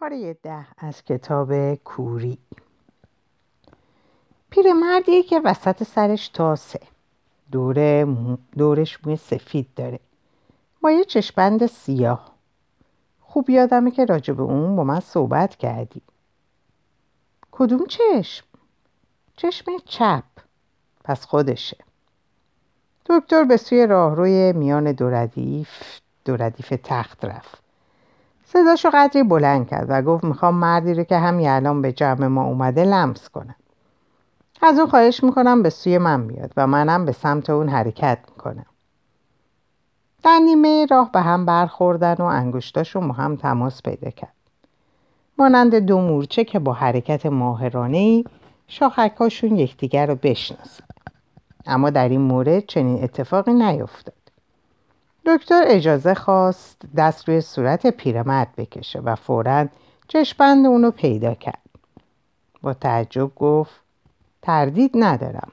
پاره ده از کتاب کوری. پیرمردی که وسط سرش تاسه. دور دورش موی سفید داره. با یه چشپند سیاه. خوب یادمه که راجب اون با من صحبت کردی. کدوم چشم؟ چشم چپ. پس خودشه. دکتر به سوی راهروی میان دو ردیف دو ردیف تخت رفت. صداشو قدری بلند کرد و گفت می‌خوام مردی رو که همین الان به جمع ما اومده لمس کنم. از اون خواهش می‌کنم به سوی من بیاد و منم به سمت اون حرکت می‌کنم. در نیمه راه به هم برخوردن و انگشتاشون با هم تماس پیدا کرد. مانند دو مورچه که با حرکت ماهرانه ای شاخکاشون یکدیگر رو بشناسن. اما در این مورد چنین اتفاقی نیفتاد. دکتر اجازه خواست دست روی صورت پیرمرد بکشه و فورا چشپند اونو پیدا کرد با تعجب گفت تردید ندارم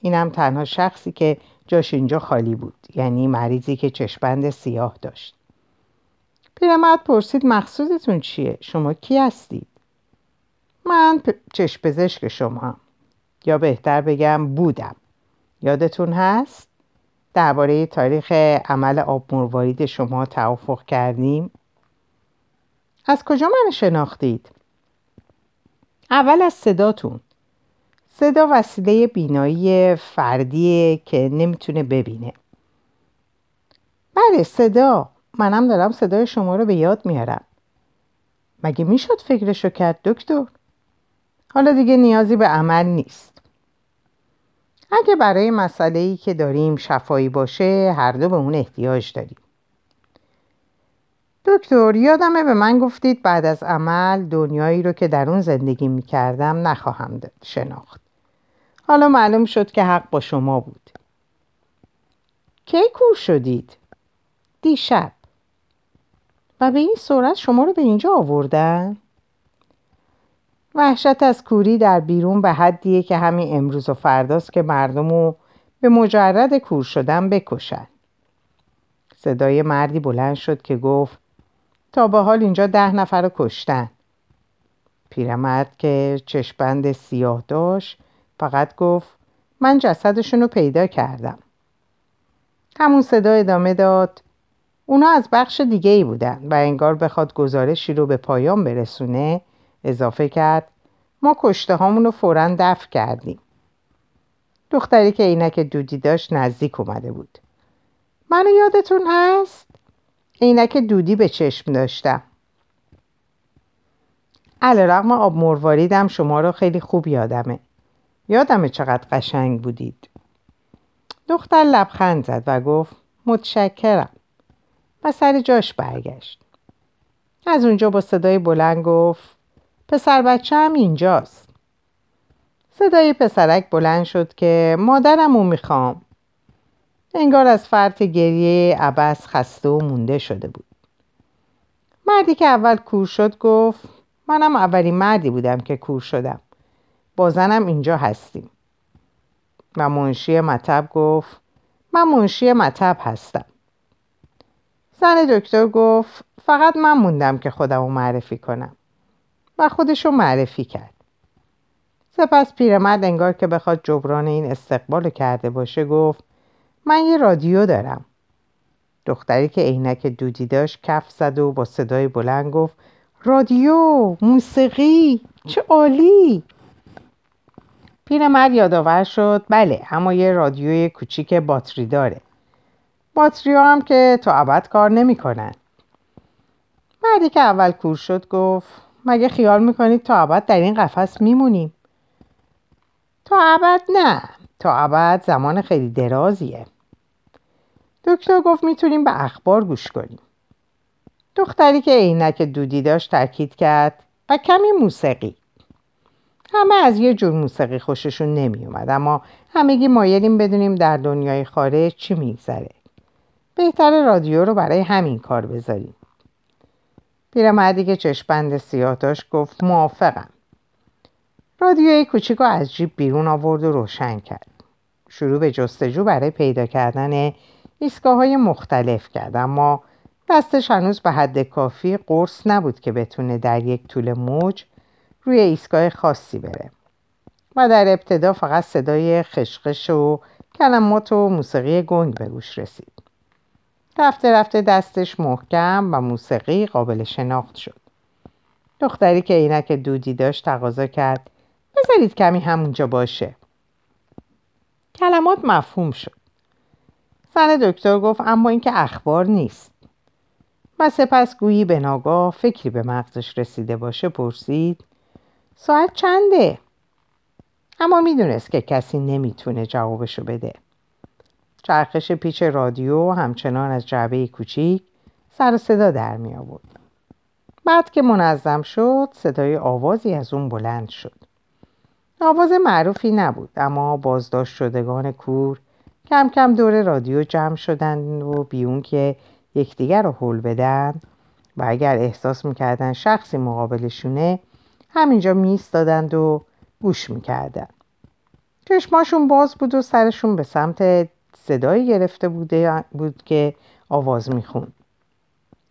اینم تنها شخصی که جاش اینجا خالی بود یعنی مریضی که چشپند سیاه داشت پیرمرد پرسید مقصودتون چیه؟ شما کی هستید؟ من پ... چشم شما یا بهتر بگم بودم یادتون هست؟ درباره تاریخ عمل آب مروارید شما توافق کردیم؟ از کجا من شناختید؟ اول از صداتون صدا وسیله بینایی فردیه که نمی‌تونه ببینه بله صدا منم دارم صدای شما رو به یاد میارم مگه می‌شد فکرشو کرد دکتر؟ حالا دیگه نیازی به عمل نیست اگه برای مسئله که داریم شفایی باشه هر دو به اون احتیاج داریم دکتر یادمه به من گفتید بعد از عمل دنیایی رو که در اون زندگی می‌کردم نخواهم شناخت حالا معلوم شد که حق با شما بود کی کور شدید؟ دیشب و به این صورت شما رو به اینجا آوردن؟ وحشت از کوری در بیرون به حدیه که همین امروز و فرداست که مردم رو به مجرد کور شدن بکشن. صدای مردی بلند شد که گفت تا به حال اینجا ده نفر رو کشتن. پیرمرد که چشپند سیاه داشت فقط گفت من جسدشون رو پیدا کردم. همون صدا ادامه داد اونا از بخش دیگه ای بودن و انگار بخواد گزارشی رو به پایان برسونه اضافه کرد ما کشته رو فورا دفع کردیم. دختری که عینک دودی داشت نزدیک اومده بود. منو یادتون هست؟ عینک دودی به چشم داشتم. رقم آب مرواریدم شما رو خیلی خوب یادمه. یادمه چقدر قشنگ بودید. دختر لبخند زد و گفت متشکرم. و سر جاش برگشت. از اونجا با صدای بلند گفت پسر بچه هم اینجاست. صدای پسرک بلند شد که مادرمو می‌خوام. انگار از فرط گریه عبس خسته و مونده شده بود. مردی که اول کور شد گفت منم اولین مردی بودم که کور شدم. با زنم اینجا هستیم. و منشی مطب گفت من منشی مطب هستم. زن دکتر گفت فقط من موندم که خودم رو معرفی کنم. و خودشو معرفی کرد. سپس پیرمرد انگار که بخواد جبران این استقبال کرده باشه گفت من یه رادیو دارم. دختری که عینک دودی داشت کف زد و با صدای بلند گفت رادیو موسیقی چه عالی! پیرمرد یادآور شد بله اما یه رادیوی کوچیک باتری داره. باتری ها هم که تا ابد کار نمی‌کنن. مردی که اول کور شد گفت مگه خیال می‌کنید تا ابد در این قفس میمونیم؟ تا ابد نه. تا ابد زمان خیلی درازیه. دکتر گفت می‌تونیم به اخبار گوش کنیم. دختری که عینک دودی داشت تاکید کرد و کمی موسیقی. همه از یه جور موسیقی خوششون نمی اومد اما همگی مایلیم بدونیم در دنیای خارج چی میگذره. بهتر رادیو رو برای همین کار بذاریم. پیرمردی که چشپند سیاه داشت گفت موافقم. رادیوی کوچیک از جیب بیرون آورد و روشن کرد. شروع به جستجو برای پیدا کردن ایستگاه های مختلف کرد اما دستش هنوز به حد کافی قرص نبود که بتونه در یک طول موج روی ایستگاه خاصی بره. و در ابتدا فقط صدای خشخش و کلمات و موسیقی گنگ به گوش رسید. رفته رفته دستش محکم و موسیقی قابل شناخت شد. دختری که عینک دودی داشت تقاضا کرد بذارید کمی همونجا باشه. کلمات مفهوم شد. زن دکتر گفت اما اینکه اخبار نیست. و سپس گویی به ناگاه فکری به مغزش رسیده باشه پرسید ساعت چنده؟ اما می‌دونست که کسی نمی‌تونه جوابشو بده. چرخش پیچ رادیو همچنان از جعبه کوچیک سر صدا در می آورد. بعد که منظم شد صدای آوازی از اون بلند شد. آواز معروفی نبود اما بازداشت شدگان کور کم کم دور رادیو جمع شدند و بیون که یکدیگر رو حل بدن و اگر احساس می‌کردن شخصی مقابلشونه همینجا میستادند و گوش می‌کردن چشماشون باز بود و سرشون به سمت صدایی گرفته بوده بود که آواز می‌خوند.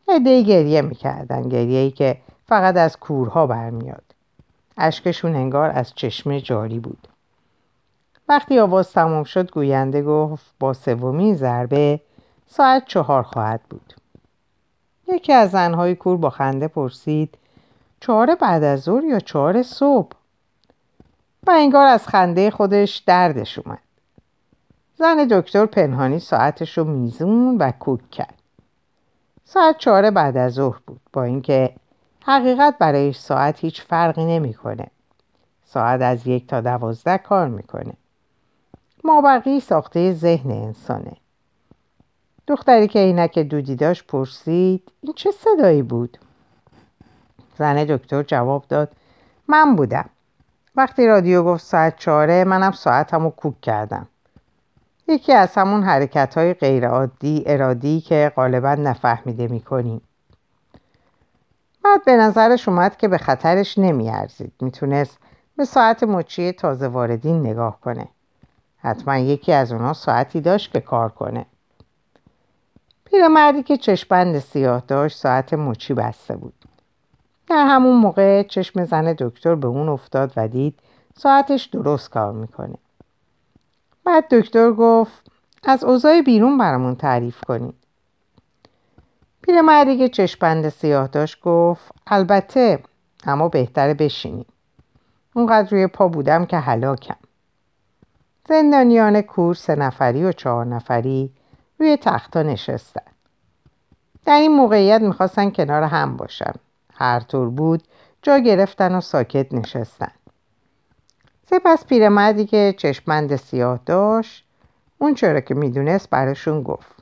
عدهای گریه می‌کردن گریه ای که فقط از کورها برمیاد. اشکشون انگار از چشمه جاری بود. وقتی آواز تمام شد گوینده گفت با سومین ضربه ساعت چهار خواهد بود. یکی از زنهای کور با خنده پرسید چهار بعد از ظهر یا چهار صبح؟ و انگار از خنده خودش دردش اومد. زن دکتر پنهانی ساعتش رو میزون و کوک کرد. ساعت چهار بعد از ظهر بود با اینکه حقیقت برای ساعت هیچ فرقی نمی‌کنه. ساعت از یک تا دوازده کار می‌کنه. مابقی ساخته ذهن انسانه. دختری که عینک دودی داشت پرسید این چه صدایی بود؟ زن دکتر جواب داد من بودم. وقتی رادیو گفت ساعت چهاره منم ساعتمو کوک کردم. یکی از همون حرکت های غیر عادی ارادی که غالبا نفهمیده می‌کنیم. بعد به نظرش اومد که به خطرش نمیارزید. می‌تونست به ساعت مچی تازه واردین نگاه کنه. حتما یکی از اونا ساعتی داشت که کار کنه. پیرمردی که چشمبند سیاه داشت ساعت مچی بسته بود. در همون موقع چشم زن دکتر به اون افتاد و دید ساعتش درست کار می‌کنه. بعد دکتر گفت از اوضاع بیرون برامون تعریف کنید پیرمردی که چشمبند سیاه داشت گفت البته اما بهتره بشینیم اونقدر روی پا بودم که هلاکم. زندانیان کور سه نفری و چهار نفری روی تختا نشستن. در این موقعیت می‌خواستن کنار هم باشن. هر طور بود جا گرفتن و ساکت نشستن. سپس پیرمردی که چشمند سیاه داشت اون چرا که می‌دونست براشون گفت.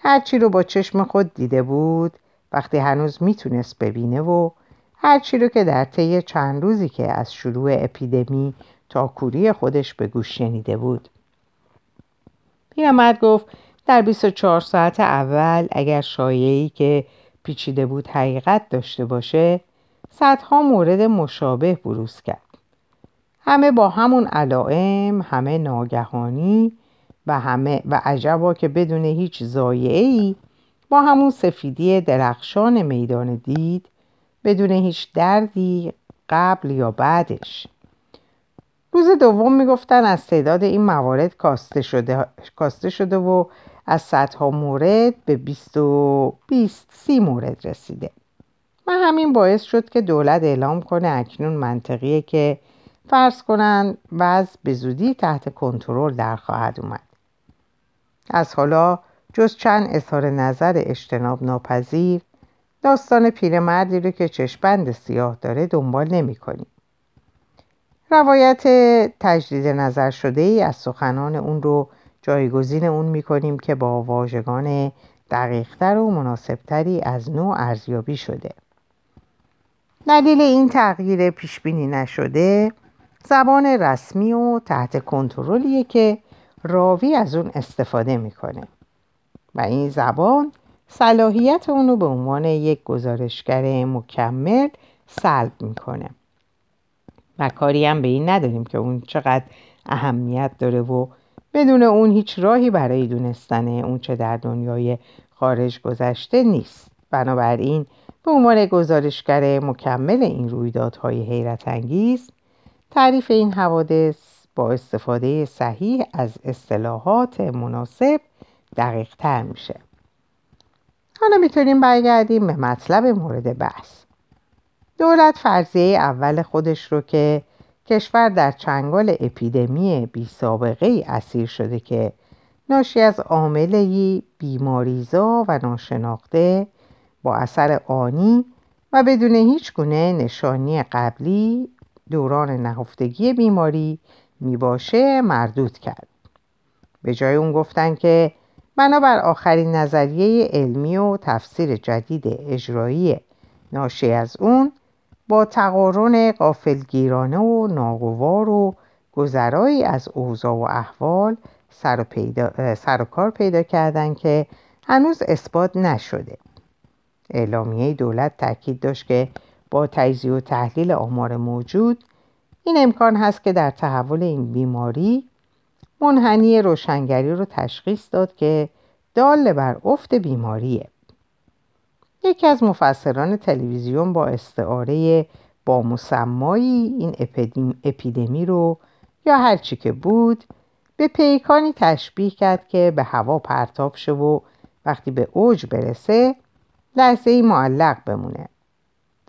هرچی رو با چشم خود دیده بود وقتی هنوز می‌تونست ببینه و هرچی رو که در طی چند روزی که از شروع اپیدمی تا کوری خودش به گوش شنیده بود. پیرمرد گفت در 24 ساعت اول اگر شایعی که پیچیده بود حقیقت داشته باشه صدها مورد مشابه بروز کرد. همه با همون علائم همه ناگهانی و همه و عجبا که بدون هیچ زایعی با همون سفیدی درخشان میدان دید بدون هیچ دردی قبل یا بعدش. روز دوم می‌گفتن از تعداد این موارد کاسته شده, کاسته شده و از صدها مورد به 20 و 20 سی مورد رسیده. و همین باعث شد که دولت اعلام کنه اکنون منطقیه که فرض کنند وضع به زودی تحت کنترل در خواهد اومد از حالا جز چند اظهار نظر اجتناب ناپذیر داستان پیرمردی رو که چشپند سیاه داره دنبال نمی کنیم. روایت تجدید نظر شده ای از سخنان اون رو جایگزین اون می کنیم که با واژگان دقیقتر و مناسبتری از نوع ارزیابی شده. دلیل این تغییر پیشبینی نشده زبان رسمی و تحت کنترلیه که راوی از اون استفاده می‌کنه. و این زبان صلاحیت اونو به عنوان یک گزارشگر مکمل سلب می‌کنه. و کاری هم به این نداریم که اون چقدر اهمیت داره و بدون اون هیچ راهی برای دونستن اون چه در دنیای خارج گذشته نیست. بنابراین به عنوان گزارشگر مکمل این رویدادهای حیرت انگیز تعریف این حوادث با استفاده صحیح از اصطلاحات مناسب دقیق تر میشه. حالا می‌تونیم برگردیم به مطلب مورد بحث. دولت فرضیه اول خودش رو که کشور در چنگال اپیدمی بی سابقه ای اسیر شده که ناشی از عاملی بیماریزا و ناشناخته با اثر آنی و بدون هیچ گونه نشانی قبلی دوران نهفتگی بیماری می‌باشه مردود کرد. به جای اون گفتن که بنابر آخرین نظریه علمی و تفسیر جدید اجرایی ناشی از اون با تقارن قافلگیرانه و ناگوار و گذرایی از اوضاع و احوال سر و, پیدا، سر و کار پیدا کردن که هنوز اثبات نشده. اعلامیه دولت تاکید داشت که با تجزیه و تحلیل آمار موجود این امکان هست که در تحول این بیماری منحنی روشنگری رو تشخیص داد که دال بر افت بیماریه. یکی از مفسران تلویزیون با استعاره با مسمایی این اپیدمی رو یا هرچی که بود به پیکانی تشبیه کرد که به هوا پرتاب شه و وقتی به اوج برسه لحظه ای معلق بمونه.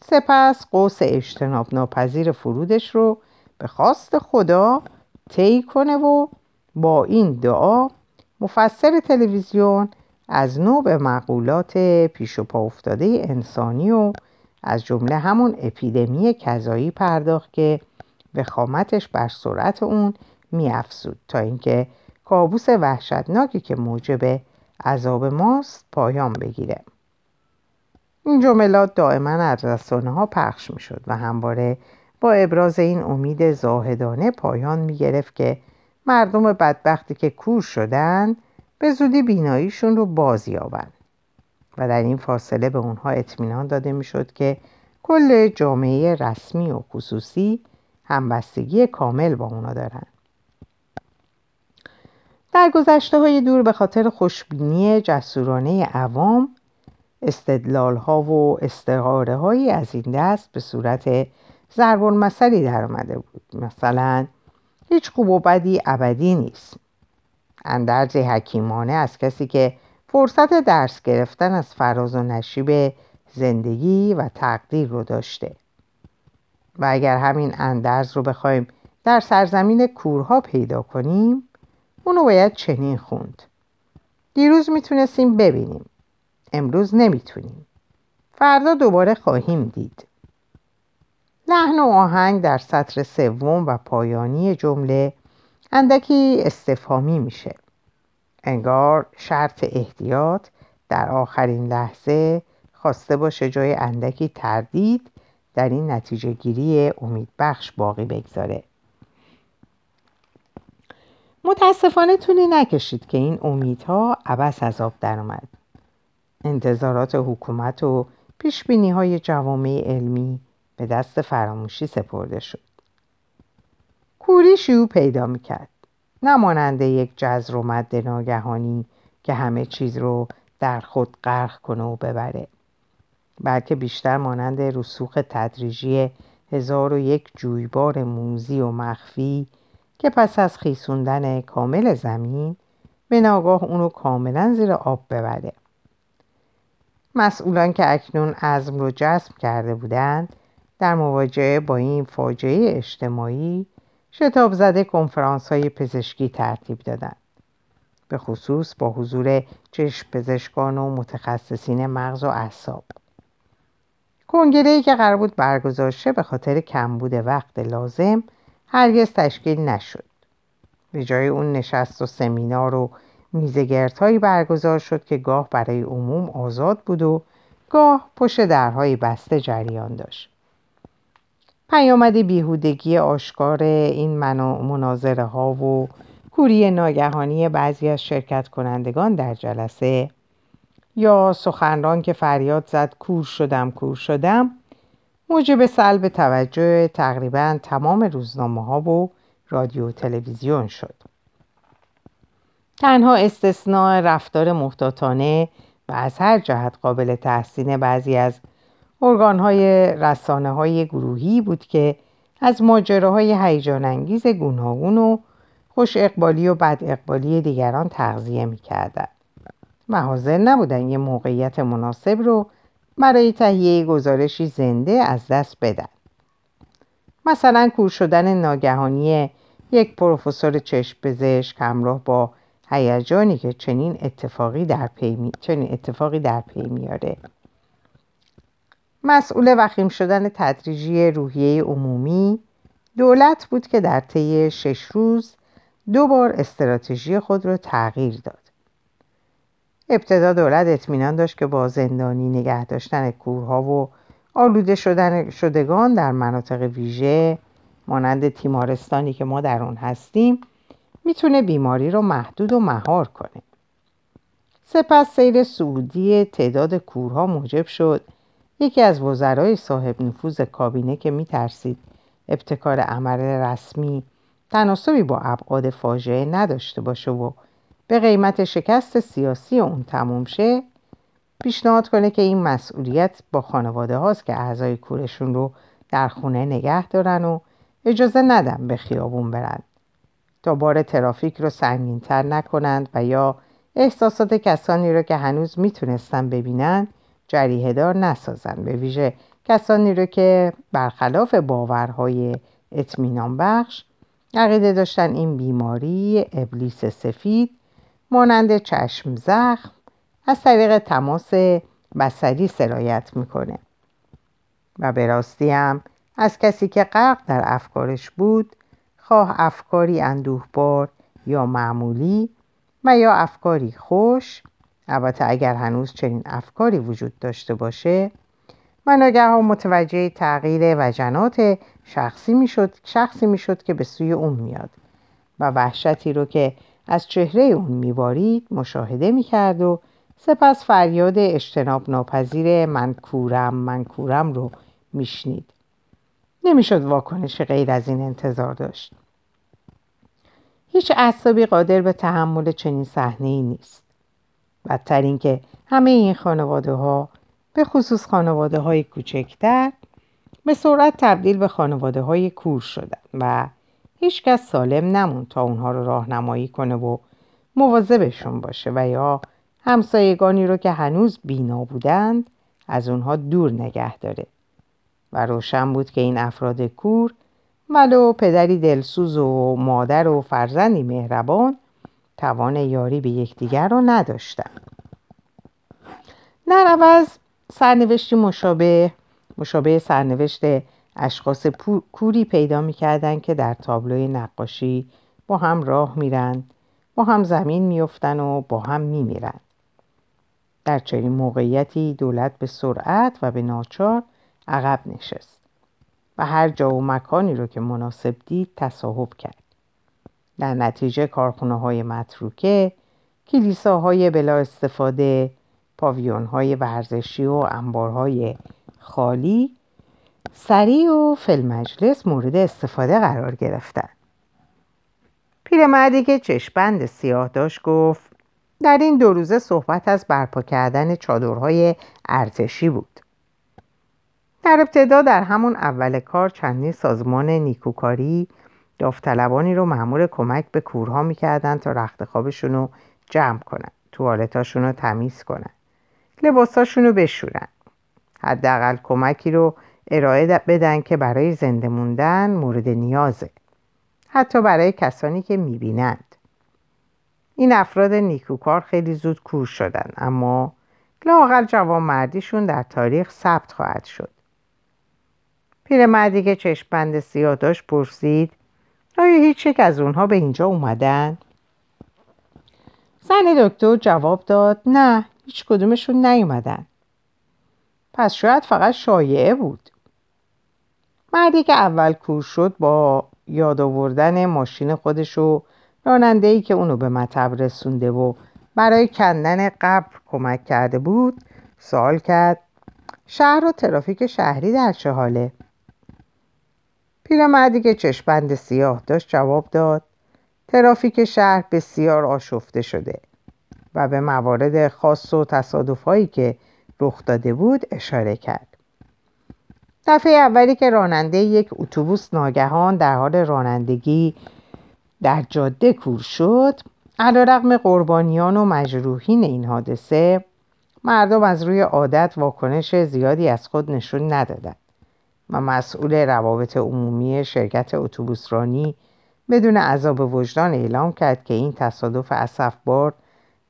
سپس قوس اجتناب ناپذیر فرودش رو به خواست خدا طی کنه و با این دعا مفسر تلویزیون از نوع به مقولات پیش و پا افتاده انسانی و از جمله همون اپیدمی کذایی پرداخت که وخامتش بر سرعت اون میافزود تا اینکه کابوس وحشتناکی که موجب عذاب ماست پایان بگیره. این جملات دائما از رسانه ها پخش می شد و همواره با ابراز این امید زاهدانه پایان می گرفت که مردم بدبختی که کور شدن به زودی بیناییشون رو باز یابن و در این فاصله به اونها اطمینان داده می شد که کل جامعه رسمی و خصوصی همبستگی کامل با اونا دارن. در گذشته های دور به خاطر خوشبینی جسورانه عوام استدلال ها و استعاره هایی از این دست به صورت ضرب المثلی در آمده بود. مثلا هیچ خوب و بدی ابدی نیست. اندرز حکیمانه از کسی که فرصت درس گرفتن از فراز و نشیب زندگی و تقدیر رو داشته. و اگر همین اندرز رو بخوایم در سرزمین کورها پیدا کنیم اونو باید چنین خوند. دیروز می‌تونستیم ببینیم. امروز نمی‌تونیم. فردا دوباره خواهیم دید. لحن و آهنگ در سطر سوم و پایانی جمله اندکی استفهامی میشه. انگار شرط احتیاط در آخرین لحظه خواسته باشه جای اندکی تردید در این نتیجه گیری امیدبخش باقی بگذاره. متاسفانه طولی نکشید که این امیدها عبس از آب درآمد. انتظارات حکومت و پیشبینی های جوامع علمی به دست فراموشی سپرده شد. کوری شیوع پیدا می‌کرد. نه یک جزر و مد ناگهانی که همه چیز رو در خود غرق کنه و ببره. بلکه بیشتر مانند رسوخ تدریجی هزار و یک جویبار موزی و مخفی که پس از خیسوندن کامل زمین به ناگاه اونو کاملا زیر آب ببره. مسئولان که اکنون عزم رو جذب کرده بودند در مواجهه با این فاجعه اجتماعی شتاب زده کنفرانس های پزشکی ترتیب دادند. به خصوص با حضور چشم پزشکان و متخصصین مغز و اعصاب. کنگره که قرار بود برگزار شه به خاطر کمبود وقت لازم هرگز تشکیل نشد. به جای اون نشست و سمینار و میزگردهایی برگزار شد که گاه برای عموم آزاد بود و گاه پشت درهای بسته جریان داشت. پیامد بیهودگی آشکار این مناظره ها و کوری ناگهانی بعضی از شرکت کنندگان در جلسه یا سخنران که فریاد زد کور شدم کور شدم موجب سلب توجه تقریبا تمام روزنامه ها و رادیو تلویزیون شد. تنها استثناء رفتار محتاطانه و از هر جهت قابل تحسین بعضی از ارگانهای رسانه های گروهی بود که از ماجراهای هیجان انگیز گوناگون و خوش اقبالی و بد اقبالی دیگران تغذیه می‌کردند و حاضر نبودن یه موقعیت مناسب رو برای تهیه گزارشی زنده از دست بدن. مثلا کور شدن ناگهانی یک پروفسور چشم پزشک همراه با هیجانی که چنین اتفاقی در پی می... چنین اتفاقی در پی میاره. مسئول وخیم شدن تدریجی روحیه عمومی دولت بود که در طی شش روز دو بار استراتژی خود را تغییر داد. ابتدا دولت اطمینان داشت که با زندانی نگه داشتن کورها و آلوده شدن شدگان در مناطق ویژه مانند تیمارستانی که ما در آن هستیم می‌تونه بیماری رو محدود و مهار کنه. سپس سیر سعودی تعداد کورها موجب شد. یکی از وزرای صاحب نفوذ کابینه که میترسید ابتکار عمل رسمی تناسبی با ابعاد فاجعه نداشته باشه و به قیمت شکست سیاسی اون تموم شه پیشنهاد کنه که این مسئولیت با خانواده هاست که اعضای کورشون رو در خونه نگه دارن و اجازه ندن به خیابون برن. تا بار ترافیک رو سنگینتر نکنند و یا احساسات کسانی رو که هنوز می‌تونستن ببینن جریه دار نسازن به ویژه کسانی رو که برخلاف باورهای اطمینان بخش عقیده داشتن این بیماری ابلیس سفید مانند چشم زخم از طریق تماس بسری سرایت می‌کنه. و به راستی هم از کسی که غرق در افکارش بود خواه افکاری اندوهبار یا معمولی و یا افکاری خوش. البته اگر هنوز چنین افکاری وجود داشته باشه و ناگهان متوجه تغییر وجنات شخصی می‌شد شخصی می‌شد که به سوی اون میاد و وحشتی رو که از چهره اون میبارید مشاهده می‌کرد و سپس فریاد اجتناب ناپذیر منکورم منکورم رو میشنید. نمی‌شد واکنش غیر از این انتظار داشت. هیچ اعصابی قادر به تحمل چنین صحنه ای نیست. بدتر اینکه همه این خانواده ها به خصوص خانواده های کوچکتر به سرعت تبدیل به خانواده های کور شدن و هیچکس سالم نمون تا اونها رو راهنمایی کنه و مواظبشون باشه و یا همسایگانی رو که هنوز بینا بودند از اونها دور نگه داره. و روشن بود که این افراد کور ولو پدری دلسوز و مادر و فرزندی مهربان توان یاری به یکدیگر را نداشتن. در عوض سرنوشتی مشابه مشابه سرنوشت اشخاص کوری پیدا می‌کردن که در تابلوی نقاشی با هم راه میرن با هم زمین میفتن و با هم میمیرن. در چنین موقعیتی دولت به سرعت و به ناچار عقب نشست و هر جا و مکانی رو که مناسب دید تصاحب کرد. در نتیجه کارخونه های متروکه کلیساهای بلا استفاده پاویون های ورزشی و انبارهای خالی سریع و فلمجلس مورد استفاده قرار گرفتن. پیرمردی که چشپند سیاه داشت گفت در این دو روزه صحبت از برپا کردن چادرهای ارتشی بود. در ابتدا در همون اول کار چندین سازمان نیکوکاری داوطلبانی رو معمول کمک به کورها می‌کردن تا رخت خوابشون رو جمع کنن توالتاشون رو تمیز کنن لباساشون رو بشورن. حداقل کمکی رو ارائه بدن که برای زنده موندن مورد نیازه حتی برای کسانی که می‌بینند. این افراد نیکوکار خیلی زود کور شدن اما لاقل جوان مردیشون در تاریخ ثبت خواهد شد. پیرمردی که چشمبند سیاه داشت پرسید آیا هیچ یک از اونها به اینجا اومدن؟ زن دکتر جواب داد نه هیچ کدومشون نیومدن پس شاید فقط شایعه بود مردی که اول کور شد با یاد آوردن ماشین خودش و راننده ای که اونو به مطب رسونده و برای کندن قبر کمک کرده بود سوال کرد شهر و ترافیک شهری در چه حاله؟ پیرمردی که چشمبند سیاه داشت جواب داد ترافیک شهر بسیار آشفته شده و به موارد خاص و تصادفهایی که رخ داده بود اشاره کرد. دفعه اولی که راننده یک اتوبوس ناگهان در حال رانندگی در جاده کور شد علیرغم قربانیان و مجروحین این حادثه مردم از روی عادت واکنش زیادی از خود نشون ندادند. و مسئول روابط عمومی شرکت اتوبوسرانی بدون عذاب وجدان اعلام کرد که این تصادف اسفبار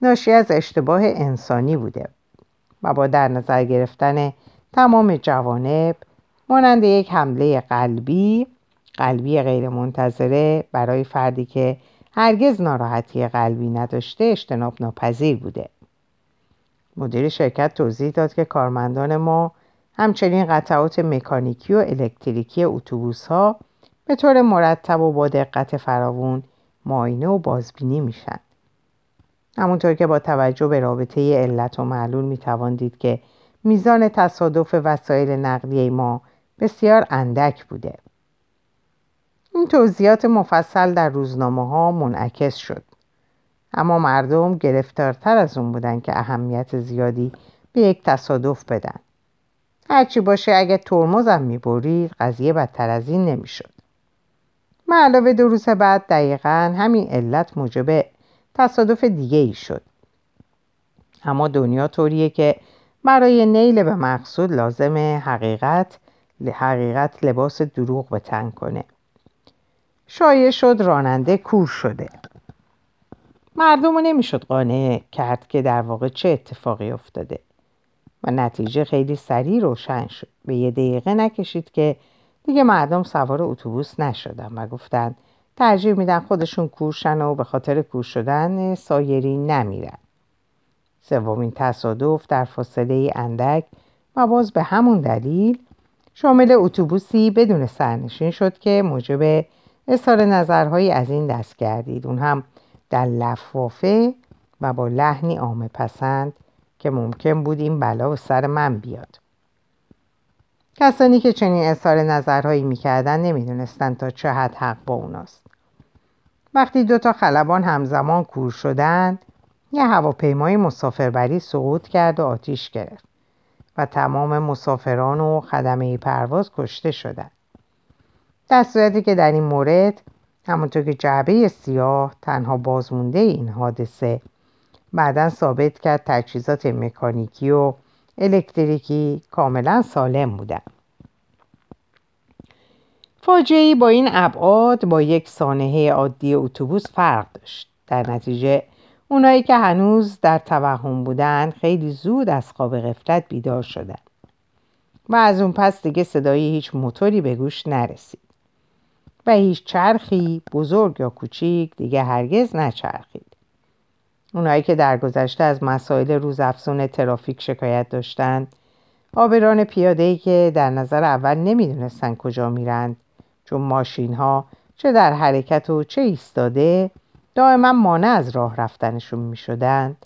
ناشی از اشتباه انسانی بوده و با در نظر گرفتن تمام جوانب مانند یک حمله قلبی قلبی غیرمنتظره برای فردی که هرگز ناراحتی قلبی نداشته اجتناب ناپذیر بوده. مدیر شرکت توضیح داد که کارمندان ما همچنین قطعات مکانیکی و الکتریکی اتوبوس ها به طور مرتب و با دقت فراوون معاینه و بازبینی میشن. همونطور که با توجه به رابطه علت و معلول می‌توان دید که میزان تصادف وسایل نقلیه ما بسیار اندک بوده. این توضیحات مفصل در روزنامه ها منعکس شد. اما مردم گرفتارتر از اون بودن که اهمیت زیادی به یک تصادف بدن. هرچی باشه اگه ترمزم می‌برید قضیه بدتر از این نمی‌شد. من علاوه دو روز بعد دقیقا همین علت موجب تصادف دیگه ای شد. اما دنیا طوریه که برای نیل به مقصود لازم حقیقت حقیقت لباس دروغ به تن کنه. شایع شد راننده کور شده. مردم رو نمی‌شد قانع کرد که در واقع چه اتفاقی افتاده. و نتیجه خیلی سریع روشن شد. به یه دقیقه نکشید که دیگه مردم سوار اتوبوس نشدن و گفتن ترجیح میدن خودشون کورشن و به خاطر کور شدن سایری نمیرن. سومین تصادف در فاصله اندک و باز به همون دلیل شامل اتوبوسی بدون سرنشین شد که موجب اظهار نظرهایی از این دست کردید اون هم در لفافه و با لحنی آمه پسند که ممکن بود این بلا به سر من بیاد. کسانی که چنین اظهار نظرهایی می‌کردن نمی‌دونستند تا چه حد حق با اوناست. وقتی دو تا خلبان همزمان کور شدند یه هواپیمای مسافربری سقوط کرد و آتیش گرفت و تمام مسافران و خدمه پرواز کشته شدند. در صورتی که در این مورد همونطور که جعبه سیاه تنها بازمونده این حادثه بعدا ثابت کرد تجهیزات مکانیکی و الکتریکی کاملا سالم بودن. فاجعه با این ابعاد با یک سانحه عادی اتوبوس فرق داشت. در نتیجه اونایی که هنوز در توهم بودن خیلی زود از خواب غفلت بیدار شدن و از اون پس دیگه صدای هیچ موتوری به گوش نرسید و هیچ چرخی بزرگ یا کوچیک دیگه هرگز نچرخید. اونایی که در گذشته از مسائل روزافزون ترافیک شکایت داشتند. آبران پیاده که در نظر اول نمی‌دونستن کجا میرند. چون ماشین ها چه در حرکت و چه ایستاده دائما مانع از راه رفتنشون می شدند.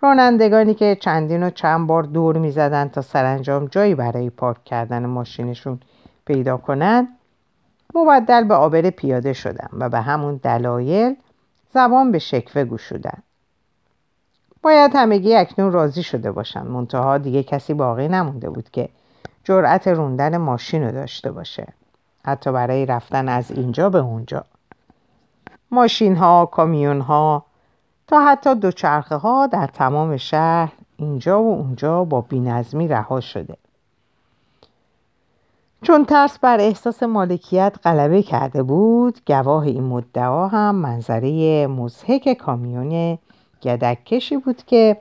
رانندگانی که چندین و چند بار دور می زدن تا سرانجام جایی برای پارک کردن ماشینشون پیدا کنند مبدل به آبر پیاده شدن و به همون دلایل زبان به شکوه گشودن. باید همگی اکنون راضی شده باشن. منتها دیگه کسی باقی نمونده بود که جرأت روندن ماشین رو داشته باشه. حتی برای رفتن از اینجا به اونجا. ماشین ها، کامیون ها تا حتی دوچرخه ها در تمام شهر اینجا و اونجا با بینظمی رها شده. چون ترس بر احساس مالکیت غلبه کرده بود گواه این مدعا هم منظره مزهک کامیون گدکشی بود که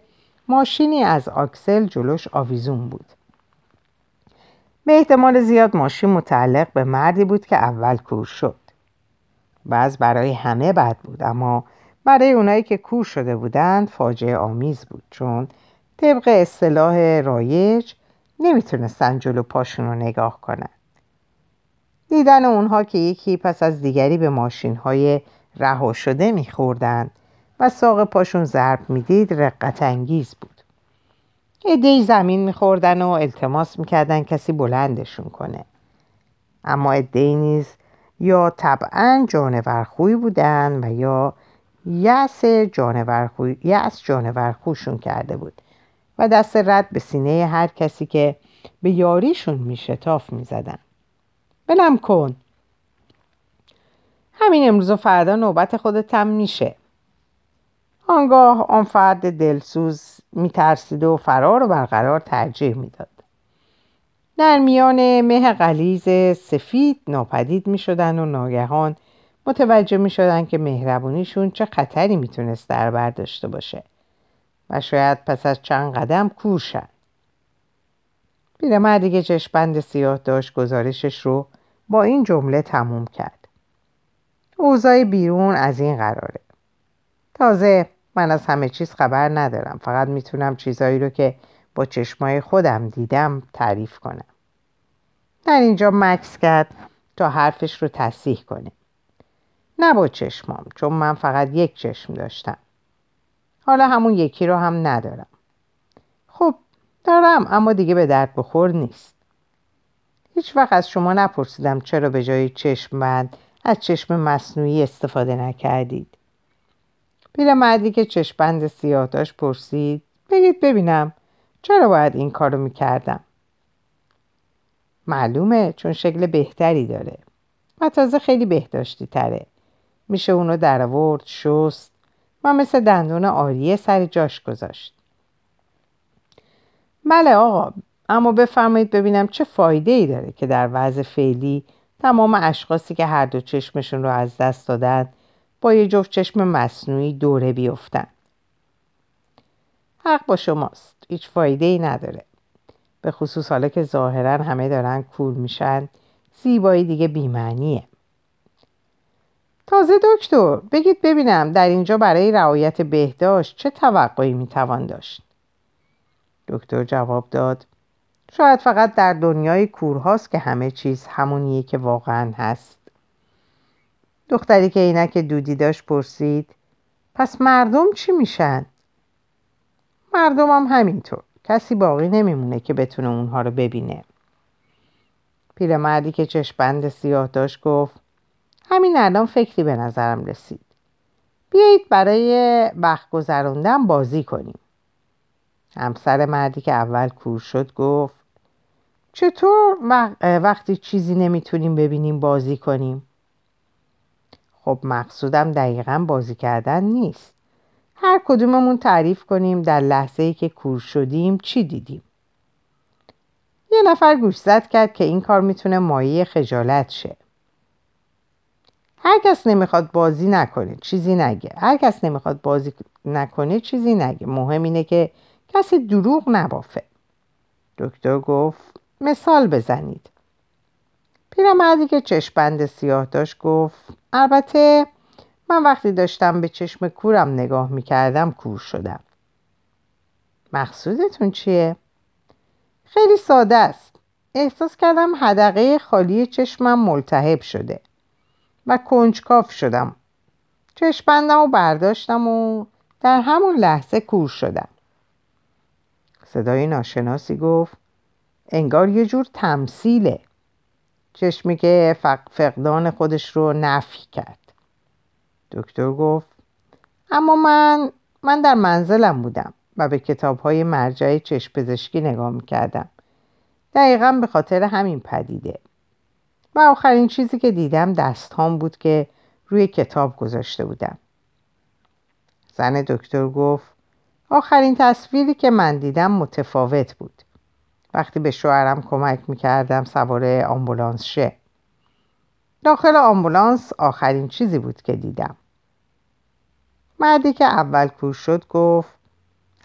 ماشینی از آکسل جلوش آویزون بود. به احتمال زیاد ماشین متعلق به مردی بود که اول کور شد. بعض برای همه بد بود اما برای اونایی که کور شده بودند فاجعه آمیز بود چون طبق اصطلاح رایج نمی‌تونستن جلو پاشون رو نگاه کنن. دیدن اونها که یکی پس از دیگری به ماشین های رها شده میخوردند و ساق پاشون ضرب می‌دید رقت انگیز بود. ادهی زمین میخوردن و التماس می‌کردن کسی بلندشون کنه. اما ادهی نیز یا طبعا جانورخوی بودن و یا یأس جانور جانورخوشون کرده بود و دست رد به سینه هر کسی که به یاریشون میشتاف می‌زدن. بلم کن. همین امروز و فردا نوبت خودت هم میشه. آنگاه آن فرد دلسوز میترسید و فرار و برقرار ترجیح می‌داد در میان مه قلیز سفید ناپدید می شدن و ناگهان متوجه می شدن که مهربونیشون چه خطری می‌تونست در بر داشته باشه و شاید پس از چند قدم کور شد. پیرمردی که چشمبند سیاه داشت گزارشش رو با این جمله تموم کرد. اوضاع بیرون از این قراره. تازه من از همه چیز خبر ندارم. فقط می‌تونم چیزایی رو که با چشمای خودم دیدم تعریف کنم. در اینجا مکس کرد تا حرفش رو تصیح کنه. نه با چشمام چون من فقط یک چشم داشتم. حالا همون یکی رو هم ندارم. خب دارم اما دیگه به درد بخور نیست. هیچ وقت از شما نپرسیدم چرا به جای چشم بند از چشم مصنوعی استفاده نکردید. مردی که چشمبند سیاه داشت پرسید بگید ببینم چرا باید این کارو می‌کردم؟ معلومه چون شکل بهتری داره و تازه خیلی بهداشتی تره میشه اونو در آورد شست و مثل دندون آریه سر جاش گذاشت. بله آقا اما بفرمایید ببینم چه فایده ای داره که در وضع فعلی تمام اشخاصی که هر دو چشمشون رو از دست دادن با یه جفت چشم مصنوعی دوره بیفتن. حق با شماست هیچ فایده ای نداره. به خصوص حالا که ظاهرا همه دارن کور میشن زیبایی دیگه بیمعنیه. تازه دکتر بگید ببینم در اینجا برای رعایت بهداشت چه توقعی می‌توان داشت؟ دکتر جواب داد شاید فقط در دنیای کورهاست که همه چیز همونیه که واقعا هست. دختری که عینک دودی داشت پرسید پس مردم چی میشن؟ مردم هم همینطور. کسی باقی نمیمونه که بتونه اونها رو ببینه. پیرمردی که چشمبند سیاه داشت گفت همین الان فکری به نظرم رسید. بیایید برای وقت گذراندن بازی کنیم. همسر مردی که اول کور شد گفت چطور وقتی چیزی نمی‌تونیم ببینیم بازی کنیم؟ خب مقصودم دقیقا بازی کردن نیست. هر کدوممون تعریف کنیم در لحظه ای که کور شدیم چی دیدیم. یه نفر گوش زد کرد که این کار می‌تونه مایه خجالت شه. هر کس نمی‌خواد بازی نکنه چیزی نگه. هر کس نمی‌خواد بازی نکنه چیزی نگه. مهم اینه که کسی دروغ نبافه. دکتر گفت مثال بزنید. پیرمردی که چشمبند سیاه داشت گفت البته من وقتی داشتم به چشم کورم نگاه می‌کردم کور شدم. مقصودتون چیه؟ خیلی ساده است. احساس کردم حدقه خالی چشمم ملتهب شده و کنجکاف شدم. چشمندم و برداشتم و در همون لحظه کور شدم. صدای ناشناسی گفت انگار یه جور تمثیله. چشمی که فقدان خودش رو نفی کرد. دکتر گفت اما من من در منزلم بودم و به کتاب های مرجع چشم پزشکی نگاه می‌کردم. دقیقا به خاطر همین پدیده. و آخرین چیزی که دیدم دستهام بود که روی کتاب گذاشته بودم. زن دکتر گفت آخرین تصویری که من دیدم متفاوت بود. وقتی به شوهرم کمک می‌کردم سوار آمبولانس شه. داخل آمبولانس آخرین چیزی بود که دیدم. مردی که اول کور شد گفت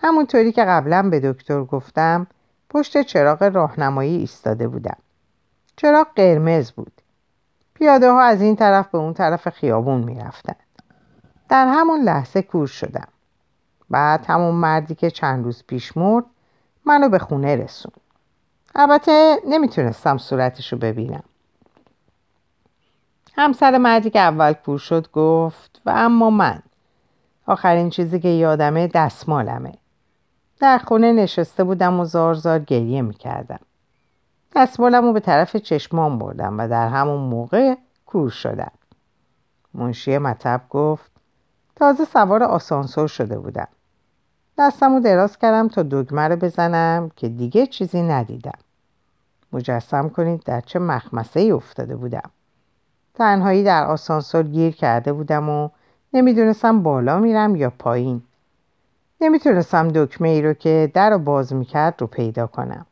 همونطوری که قبلا به دکتر گفتم پشت چراغ راهنمایی ایستاده بودم. چراغ قرمز بود. پیاده ها از این طرف به اون طرف خیابون می‌رفتن. در همون لحظه کور شدم. بعد همون مردی که چند روز پیش مرد منو به خونه رسون البته نمی‌تونستم صورتشو ببینم. همسر مردی که اول کور شد گفت و اما من. آخرین چیزی که یادمه دستمالمه. در خونه نشسته بودم و زار زار گریه می‌کردم. دستمالم رو به طرف چشمان بردم و در همون موقع کور شدم. منشی مطب گفت تازه سوار آسانسور شده بودم. دستم رو دراز کردم تا دگمه رو بزنم که دیگه چیزی ندیدم. مجسم کنید در چه مخمسه ای افتاده بودم. تنهایی در آسانسور گیر کرده بودم و نمی‌دونستم بالا میرم یا پایین. نمی‌تونستم دکمه ای رو که در رو باز می‌کرد رو پیدا کنم.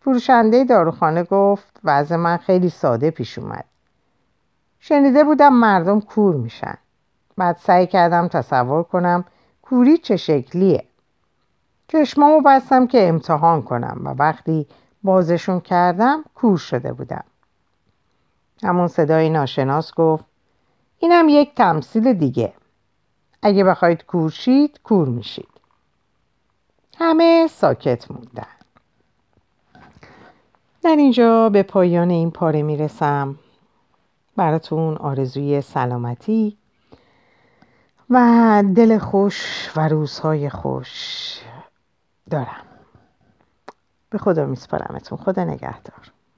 فروشنده داروخانه گفت وضع من خیلی ساده پیش اومد. شنیده بودم مردم کور میشن. بعد سعی کردم تصور کنم کوری چه شکلیه؟ چشمامو بستم که امتحان کنم و وقتی بازشون کردم کور شده بودم. همون صدای ناشناس گفت اینم یک تمثیل دیگه. اگه بخواید کورشید کور میشید. همه ساکت موندن. در اینجا به پایان این پاره می‌رسم. براتون آرزوی سلامتی و دل خوش و روزهای خوش دارم. به خدا میسپارمتون. خدا نگهدار.